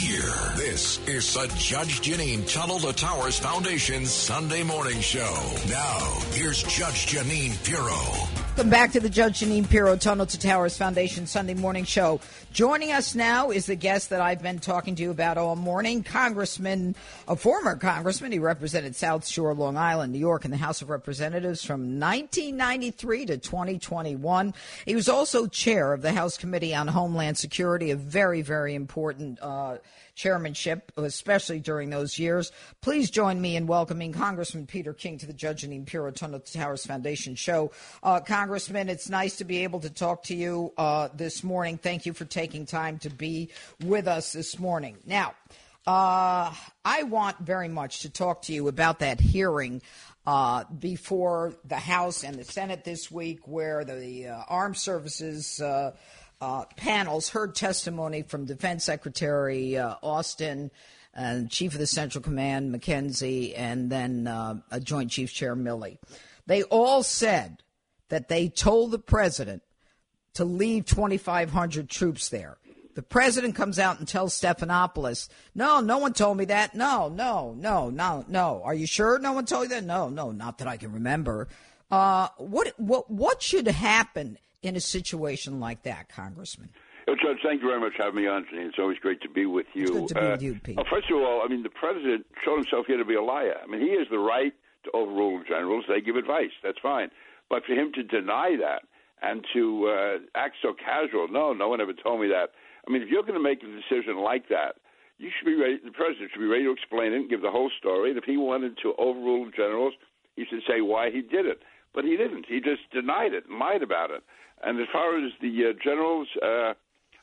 here. This is the Judge Jeanine Tunnel to Towers Foundation Sunday morning show. Now, here's Judge Janine Pirro. Welcome back to the Judge Jeanine Pirro Tunnel to Towers Foundation Sunday morning show. Joining us now is the guest that I've been talking to you about all morning, Congressman, a former congressman. He represented South Shore, Long Island, New York in the House of Representatives from 1993 to 2021. He was also chair of the House Committee on Homeland Security, a very, very important uh, chairmanship, especially during those years. Please join me in welcoming Congressman Peter King to the Judge Pirro Tunnel Towers Foundation show. Uh, Congressman, it's nice to be able to talk to you uh, this morning. Thank you for taking time to be with us this morning. Now, uh, I want very much to talk to you about that hearing uh, before the House and the Senate this week, where the uh, armed services uh, uh, panels heard testimony from Defense Secretary uh, Austin and Chief of the Central Command McKenzie, and then uh, a Joint Chiefs Chair Milley. They all said that they told the president to leave 2,500 troops there. The president comes out and tells Stephanopoulos, "No, no one told me that. No, no, no, no, no. Are you sure no one told you that? No, no, not that I can remember." Uh, what what what should happen in a situation like that, Congressman? Well, Judge, thank you very much for having me on, Jeanine. It's always great to be with you. It's good to be uh, with you, Pete. Well, first of all, I mean, the president showed himself here to be a liar. I mean, he has the right to overrule generals. They give advice. That's fine. But for him to deny that and to uh, act so casual, no, no one ever told me that. I mean, if you're going to make a decision like that, you should be ready. The president should be ready to explain it and give the whole story. And if he wanted to overrule generals, he should say why he did it. But he didn't. He just denied it and lied about it. And as far as the uh, generals, uh,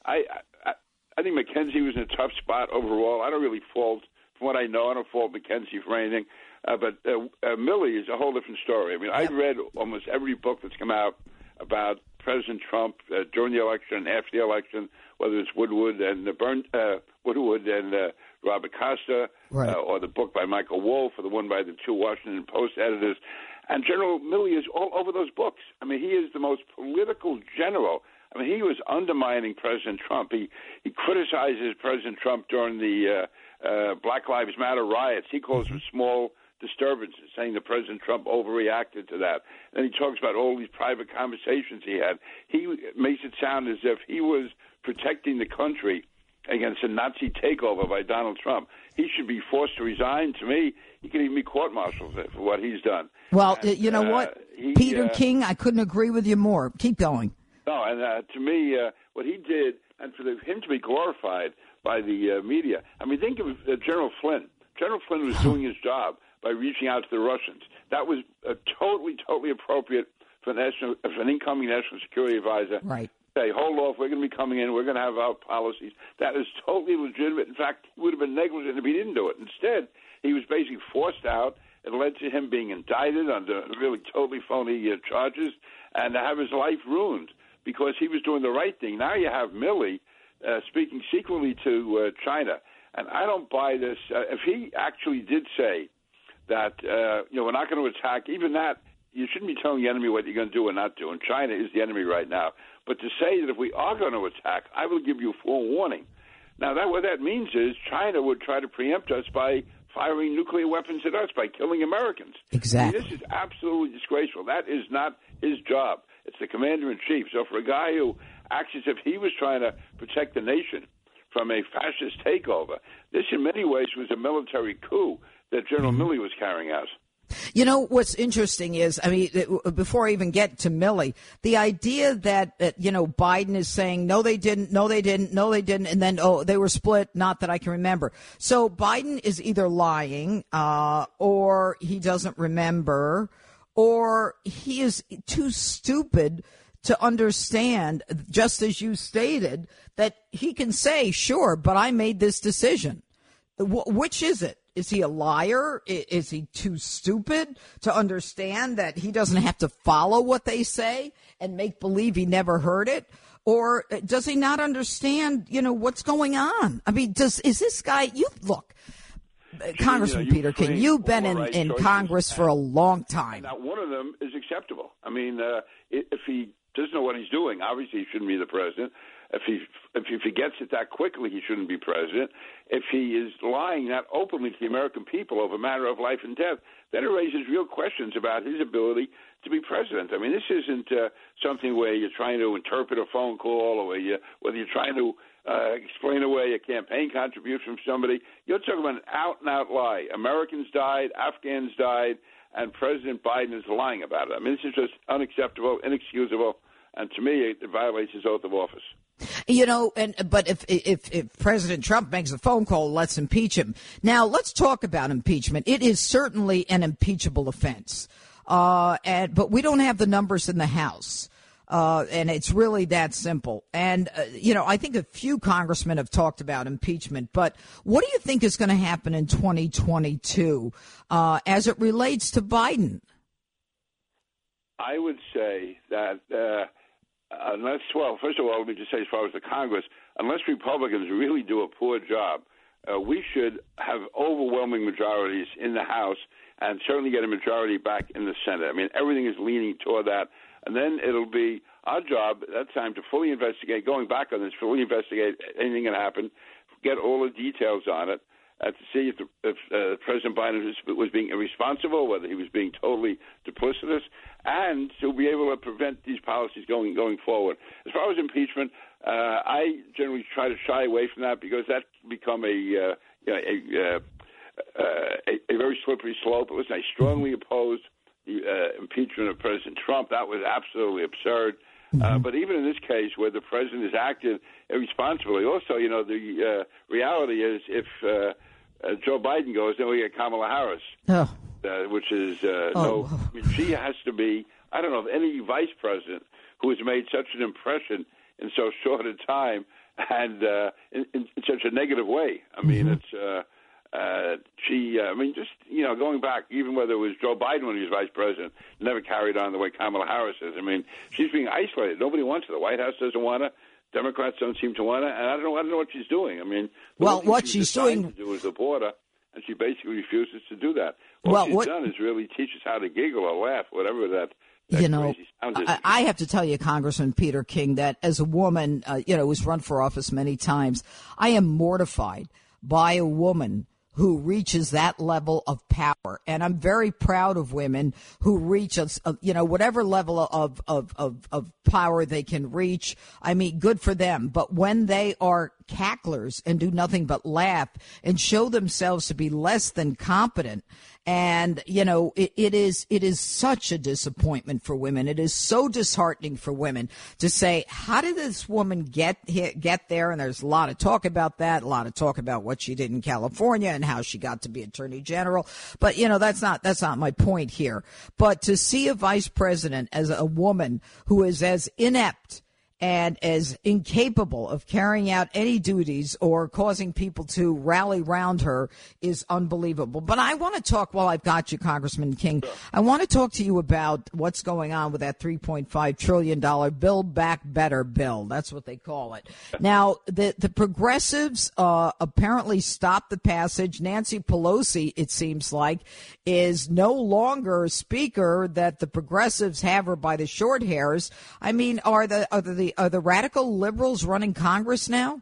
I, I I think McKenzie was in a tough spot overall. I don't really fault, from what I know, I don't fault McKenzie for anything. Uh, but uh, uh, Milley is a whole different story. I mean, I've read almost every book that's come out about President Trump uh, during the election and after the election, whether it's Woodward and uh, Burn, uh, Woodward and uh, Robert Costa, right. uh, or the book by Michael Wolff, or the one by the two Washington Post editors. And General Milley is all over those books. I mean, he is the most political general. I mean, he was undermining President Trump. He he criticizes President Trump during the uh, uh, Black Lives Matter riots. He calls them small disturbances, saying that President Trump overreacted to that. Then he talks about all these private conversations he had. He makes it sound as if he was protecting the country against a Nazi takeover by Donald Trump. He should be forced to resign. To me, he can even be court-martialed for what he's done. Well, And, you know uh, what, he, Peter uh, King, I couldn't agree with you more. Keep going. No, and uh, to me, uh, what he did, and for the, him to be glorified by the uh, media. I mean, think of uh, General Flynn. General Flynn was doing his job by reaching out to the Russians. That was uh, totally, totally appropriate for, national, for an incoming national security advisor. Right. Say, hold off. We're going to be coming in. We're going to have our policies. That is totally legitimate. In fact, he would have been negligent if he didn't do it. Instead, he was basically forced out. It led to him being indicted under really totally phony uh, charges and to have his life ruined because he was doing the right thing. Now you have Milley uh, speaking secretly to uh, China, and I don't buy this. Uh, if he actually did say that uh, you know we're not going to attack, even that you shouldn't be telling the enemy what you're going to do or not do. And China is the enemy right now. But to say that if we are going to attack, I will give you forewarning. Now that what that means is China would try to preempt us by firing nuclear weapons at us by killing Americans. Exactly. I mean, this is absolutely disgraceful. That is not his job. It's the commander in chief. So for a guy who acts as if he was trying to protect the nation from a fascist takeover, this in many ways was a military coup that General mm-hmm. Milley was carrying out. You know what's interesting is, I mean, before I even get to Milley, the idea that, that you know Biden is saying no, they didn't, no, they didn't, no, they didn't, and then oh, they were split. Not that I can remember. So Biden is either lying, uh, or he doesn't remember, or he is too stupid to understand, just as you stated, that he can say, sure, but I made this decision. Wh- which is it? Is he a liar? Is he too stupid to understand that he doesn't have to follow what they say and make believe he never heard it? Or uh, does he not understand, you know, what's going on? I mean, does, is this guy, you look, Congressman you Peter King, you've been in, in Congress for a long time. Not one of them is acceptable. I mean, uh, if he doesn't know what he's doing, obviously he shouldn't be the president. If he if he forgets it that quickly, he shouldn't be president. If he is lying that openly to the American people over a matter of life and death, then it raises real questions about his ability to be president. I mean, this isn't uh, something where you're trying to interpret a phone call or you, whether you're trying to uh, explain away a campaign contribution from somebody. You're talking about an out and out lie. Americans died, Afghans died, and President Biden is lying about it. I mean, this is just unacceptable, inexcusable, and to me, it violates his oath of office. You know, and but if if if President Trump makes a phone call, let's impeach him. Now, let's talk about impeachment. It is certainly an impeachable offense, uh, and but we don't have the numbers in the House. Uh, and it's really that simple. And, uh, you know, I think a few congressmen have talked about impeachment, but what do you think is going to happen in 2022 uh, as it relates to Biden? I would say that uh, unless, well, first of all, let me just say as far as the Congress, unless Republicans really do a poor job, uh, we should have overwhelming majorities in the House and certainly get a majority back in the Senate. I mean, everything is leaning toward that. And then it'll be our job at that time to fully investigate, going back on this, fully investigate anything that happened, get all the details on it, uh, to see if, the, if uh, President Biden was, was being irresponsible, whether he was being totally duplicitous, and to be able to prevent these policies going going forward. As far as impeachment, uh, I generally try to shy away from that because that become a uh, you know, a, uh, uh, a, a very slippery slope. Listen, I strongly oppose the impeachment of President Trump. That was absolutely absurd. Uh, mm-hmm. but even in this case, where the president has acted irresponsibly, also, you know, the uh, reality is if uh, uh, Joe Biden goes, then we get Kamala Harris, oh. uh, which is uh, oh. no. I mean, she has to be. I don't know of any vice president who has made such an impression in so short a time and uh, in, in, in such a negative way. I mean, mm-hmm. it's. Uh, she, uh, I mean, just you know, going back, even whether it was Joe Biden when he was vice president, never carried on the way Kamala Harris is. I mean, she's being isolated. Nobody wants her. The White House doesn't want her. Democrats don't seem to want it, and I don't know. I don't know what she's doing. I mean, well, what she's doing to do is and she basically refuses to do that. What well, she's what, done is really teach us how to giggle or laugh, whatever that. that you know, I, I, have to tell you, Congressman Peter King, that as a woman, uh, you know, who's run for office many times, I am mortified by a woman who reaches that level of power. And I'm very proud of women who reach a, you know, whatever level of, of, of, of power they can reach. I mean, good for them. But when they are cacklers and do nothing but laugh and show themselves to be less than competent. And you know it, it is it is such a disappointment for women. It is so disheartening for women to say how did this woman get get there? And there's a lot of talk about that a lot of talk about what she did in California and how she got to be attorney general. But you know that's not that's not my point here. But to see a vice president as a woman who is as inept and as incapable of carrying out any duties or causing people to rally round her is unbelievable. But I want to talk while I've got you, Congressman King. I want to talk to you about what's going on with that $3.5 trillion Build Back Better bill. That's what they call it. Now, the, the progressives uh, apparently stopped the passage. Nancy Pelosi, it seems like, is no longer speaker that the progressives have her by the short hairs. I mean, are the, are the are the radical liberals running Congress now?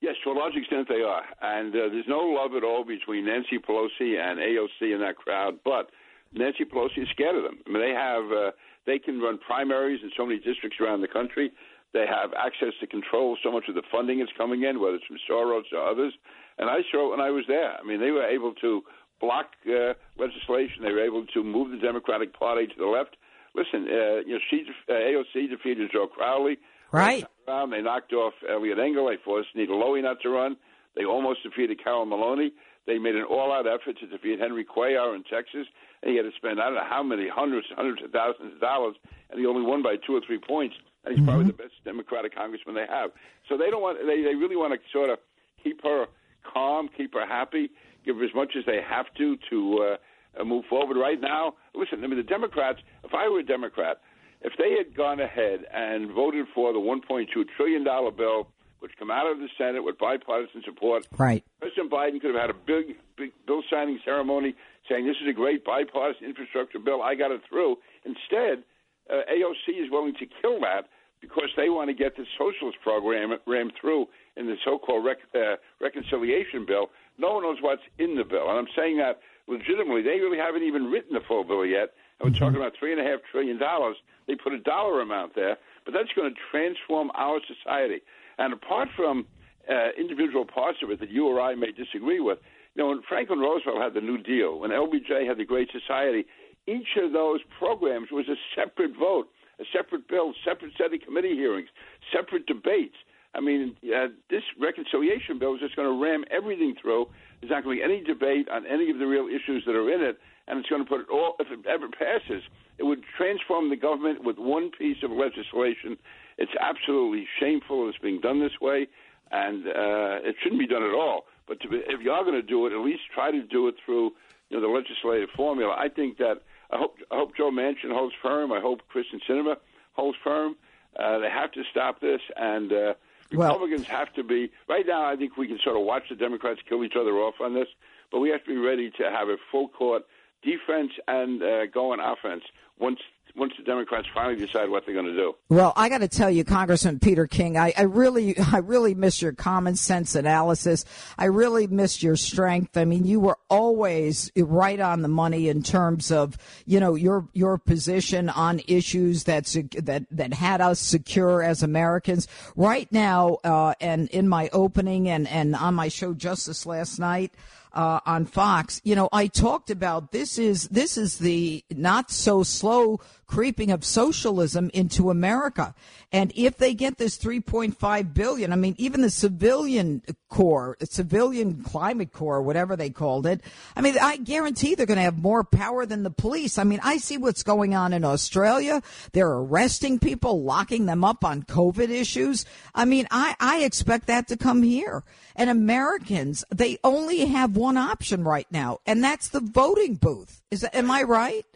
Yes, to a large extent they are, and uh, there's no love at all between Nancy Pelosi and AOC in that crowd. But Nancy Pelosi is scared of them. I mean, they have uh, they can run primaries in so many districts around the country. They have access to control so much of the funding that's coming in, whether it's from Soros or others. And I saw when I was there. I mean, they were able to block uh, legislation. They were able to move the Democratic Party to the left listen, uh, you know, she uh, AOC defeated Joe Crowley. Right. Around, they knocked off Eliot Engel. They forced Nita Lowey not to run. They almost defeated Carol Maloney. They made an all-out effort to defeat Henry Cuellar in Texas, and he had to spend I don't know how many hundreds, hundreds of thousands of dollars, and he only won by two or three points. And he's mm-hmm. probably the best Democratic congressman they have. So they don't want. They they really want to sort of keep her calm, keep her happy, give her as much as they have to to. Uh, move forward. Right now, listen, I mean, the Democrats, if I were a Democrat, if they had gone ahead and voted for the $1.2 trillion bill, which come out of the Senate with bipartisan support, right. President Biden could have had a big, big bill signing ceremony saying this is a great bipartisan infrastructure bill. I got it through. Instead, uh, AOC is willing to kill that because they want to get the socialist program rammed through in the so-called rec- uh, reconciliation bill. No one knows what's in the bill, and I'm saying that legitimately. They really haven't even written the full bill yet, and we're talking about three and a half trillion dollars. They put a dollar amount there, but that's going to transform our society. And apart from uh, individual parts of it that you or I may disagree with, you know, when Franklin Roosevelt had the New Deal, when LBJ had the Great Society, each of those programs was a separate vote, a separate bill, separate set of committee hearings, separate debates. I mean, uh, this reconciliation bill is just going to ram everything through. There's not going to be any debate on any of the real issues that are in it, and it's going to put it all. If it ever passes, it would transform the government with one piece of legislation. It's absolutely shameful it's being done this way, and uh, it shouldn't be done at all. But to be, if you are going to do it, at least try to do it through you know the legislative formula. I think that I hope I hope Joe Manchin holds firm. I hope Kyrsten Sinema holds firm. Uh, they have to stop this, and uh, Republicans have to be. Right now, I think we can sort of watch the Democrats kill each other off on this, but we have to be ready to have a full court defense and uh, go on offense once once the Democrats finally decide what they're going to do. Well, I got to tell you, Congressman Peter King, I, I, really, I really miss your common sense analysis. I really miss your strength. I mean, you were always right on the money in terms of, you know, your your position on issues that that that had us secure as Americans. Right now, uh, and in my opening and and on my show Justice last night uh, on Fox, you know, I talked about this is this is the not so slow creeping of socialism into America. And if they get this 3.5 billion, I mean, even the civilian corps, civilian climate corps, whatever they called it, I mean, I guarantee they're going to have more power than the police. I mean, I see what's going on in Australia. They're arresting people, locking them up on COVID issues. I mean, I, I expect that to come here. And Americans, they only have one option right now, and that's the voting booth. Is that, am I right?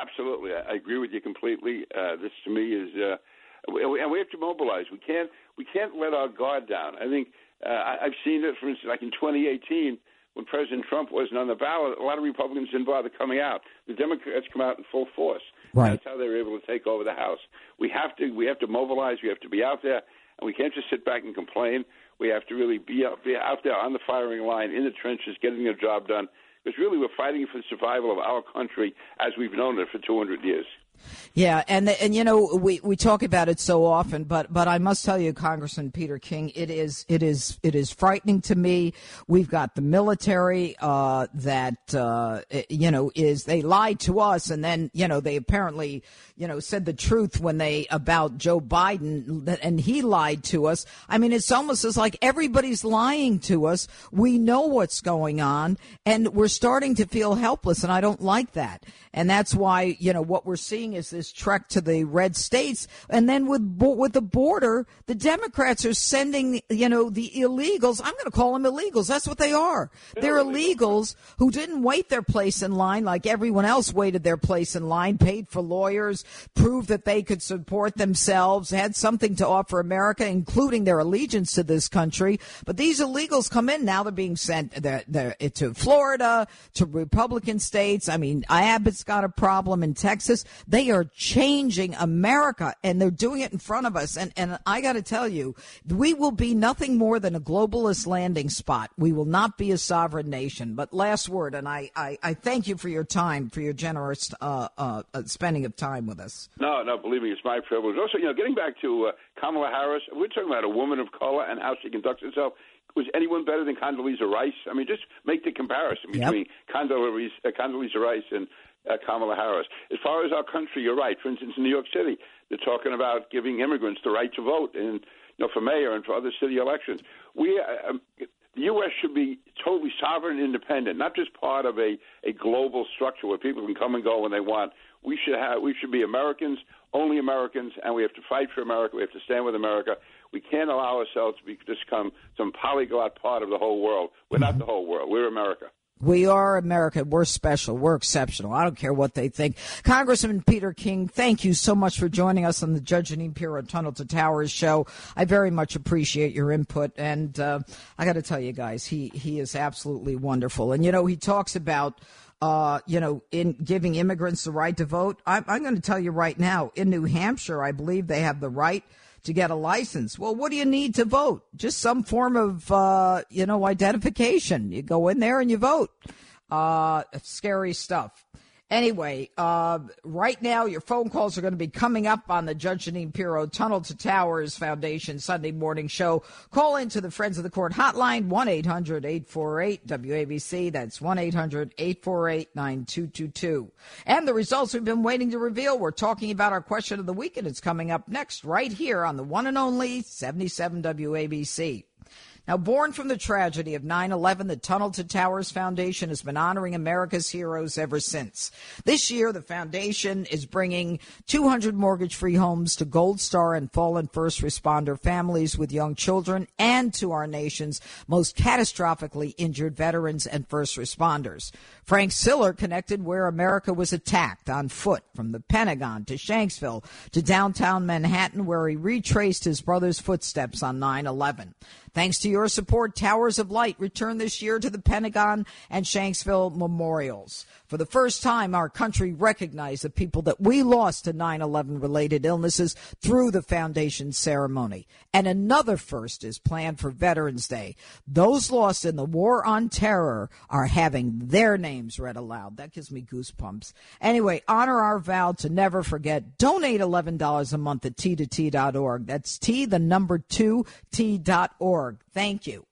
Absolutely, I agree with you completely. Uh, this to me is, uh, and we have to mobilize. We can't we can't let our guard down. I think uh, I've seen it, for instance, like in 2018 when President Trump wasn't on the ballot. A lot of Republicans didn't bother coming out. The Democrats come out in full force. Right. That's how they were able to take over the House. We have to we have to mobilize. We have to be out there, and we can't just sit back and complain. We have to really be out, be out there on the firing line in the trenches, getting the job done because really we're fighting for the survival of our country as we've known it for 200 years. Yeah, and and you know we, we talk about it so often, but but I must tell you, Congressman Peter King, it is it is it is frightening to me. We've got the military uh, that uh, you know is they lied to us, and then you know they apparently you know said the truth when they about Joe Biden, and he lied to us. I mean, it's almost as like everybody's lying to us. We know what's going on, and we're starting to feel helpless, and I don't like that. And that's why you know what we're seeing seeing is this trek to the red states, and then with with the border, the Democrats are sending you know the illegals. I'm going to call them illegals. That's what they are. They're illegals who didn't wait their place in line like everyone else waited their place in line, paid for lawyers, proved that they could support themselves, had something to offer America, including their allegiance to this country. But these illegals come in now; they're being sent they're, they're, eh, to Florida, to Republican states. I mean, Abbott's got a problem in Texas. They they are changing America and they're doing it in front of us. And, and I got to tell you, we will be nothing more than a globalist landing spot. We will not be a sovereign nation. But last word, and I, I, I thank you for your time, for your generous uh, uh, uh, spending of time with us. No, no, believe me, it's my privilege. Also, you know, getting back to uh, Kamala Harris, we're talking about a woman of color and how she conducts herself was anyone better than Condoleezza Rice? I mean, just make the comparison between yep. Condoleezza, uh, Condoleezza Rice and uh, Kamala Harris. As far as our country, you're right. For instance, in New York City, they're talking about giving immigrants the right to vote, and you know, for mayor and for other city elections. We, uh, um, the U.S. should be totally sovereign and independent, not just part of a, a global structure where people can come and go when they want. We should have, we should be Americans, only Americans, and we have to fight for America. We have to stand with America. We can't allow ourselves to be, become some polyglot part of the whole world. We're not the whole world. We're America. We are America. We're special. We're exceptional. I don't care what they think. Congressman Peter King, thank you so much for joining us on the Judge Jeanine Pirro Tunnel to Towers show. I very much appreciate your input. And uh, I got to tell you guys, he, he is absolutely wonderful. And, you know, he talks about uh, you know, in giving immigrants the right to vote. I'm, I'm going to tell you right now, in New Hampshire, I believe they have the right to get a license. Well, what do you need to vote? Just some form of, uh, you know, identification. You go in there and you vote. Uh, scary stuff. Anyway, uh, right now your phone calls are going to be coming up on the Judge Jeanine Pirro Tunnel to Towers Foundation Sunday morning show. Call into the Friends of the Court hotline, 1-800-848-WABC. That's 1-800-848-9222. And the results we've been waiting to reveal. We're talking about our question of the week and it's coming up next right here on the one and only 77 WABC. Now, born from the tragedy of 9 11, the Tunnel to Towers Foundation has been honoring America's heroes ever since. This year, the foundation is bringing 200 mortgage free homes to Gold Star and fallen first responder families with young children and to our nation's most catastrophically injured veterans and first responders. Frank Siller connected where America was attacked on foot from the Pentagon to Shanksville to downtown Manhattan, where he retraced his brother's footsteps on 9 11. Thanks to your support, Towers of Light return this year to the Pentagon and Shanksville memorials. For the first time, our country recognized the people that we lost to 9 11 related illnesses through the foundation ceremony. And another first is planned for Veterans Day. Those lost in the war on terror are having their names read aloud. That gives me goosebumps. Anyway, honor our vow to never forget. Donate $11 a month at t2t.org. That's T, the number two, t.org. Thank you.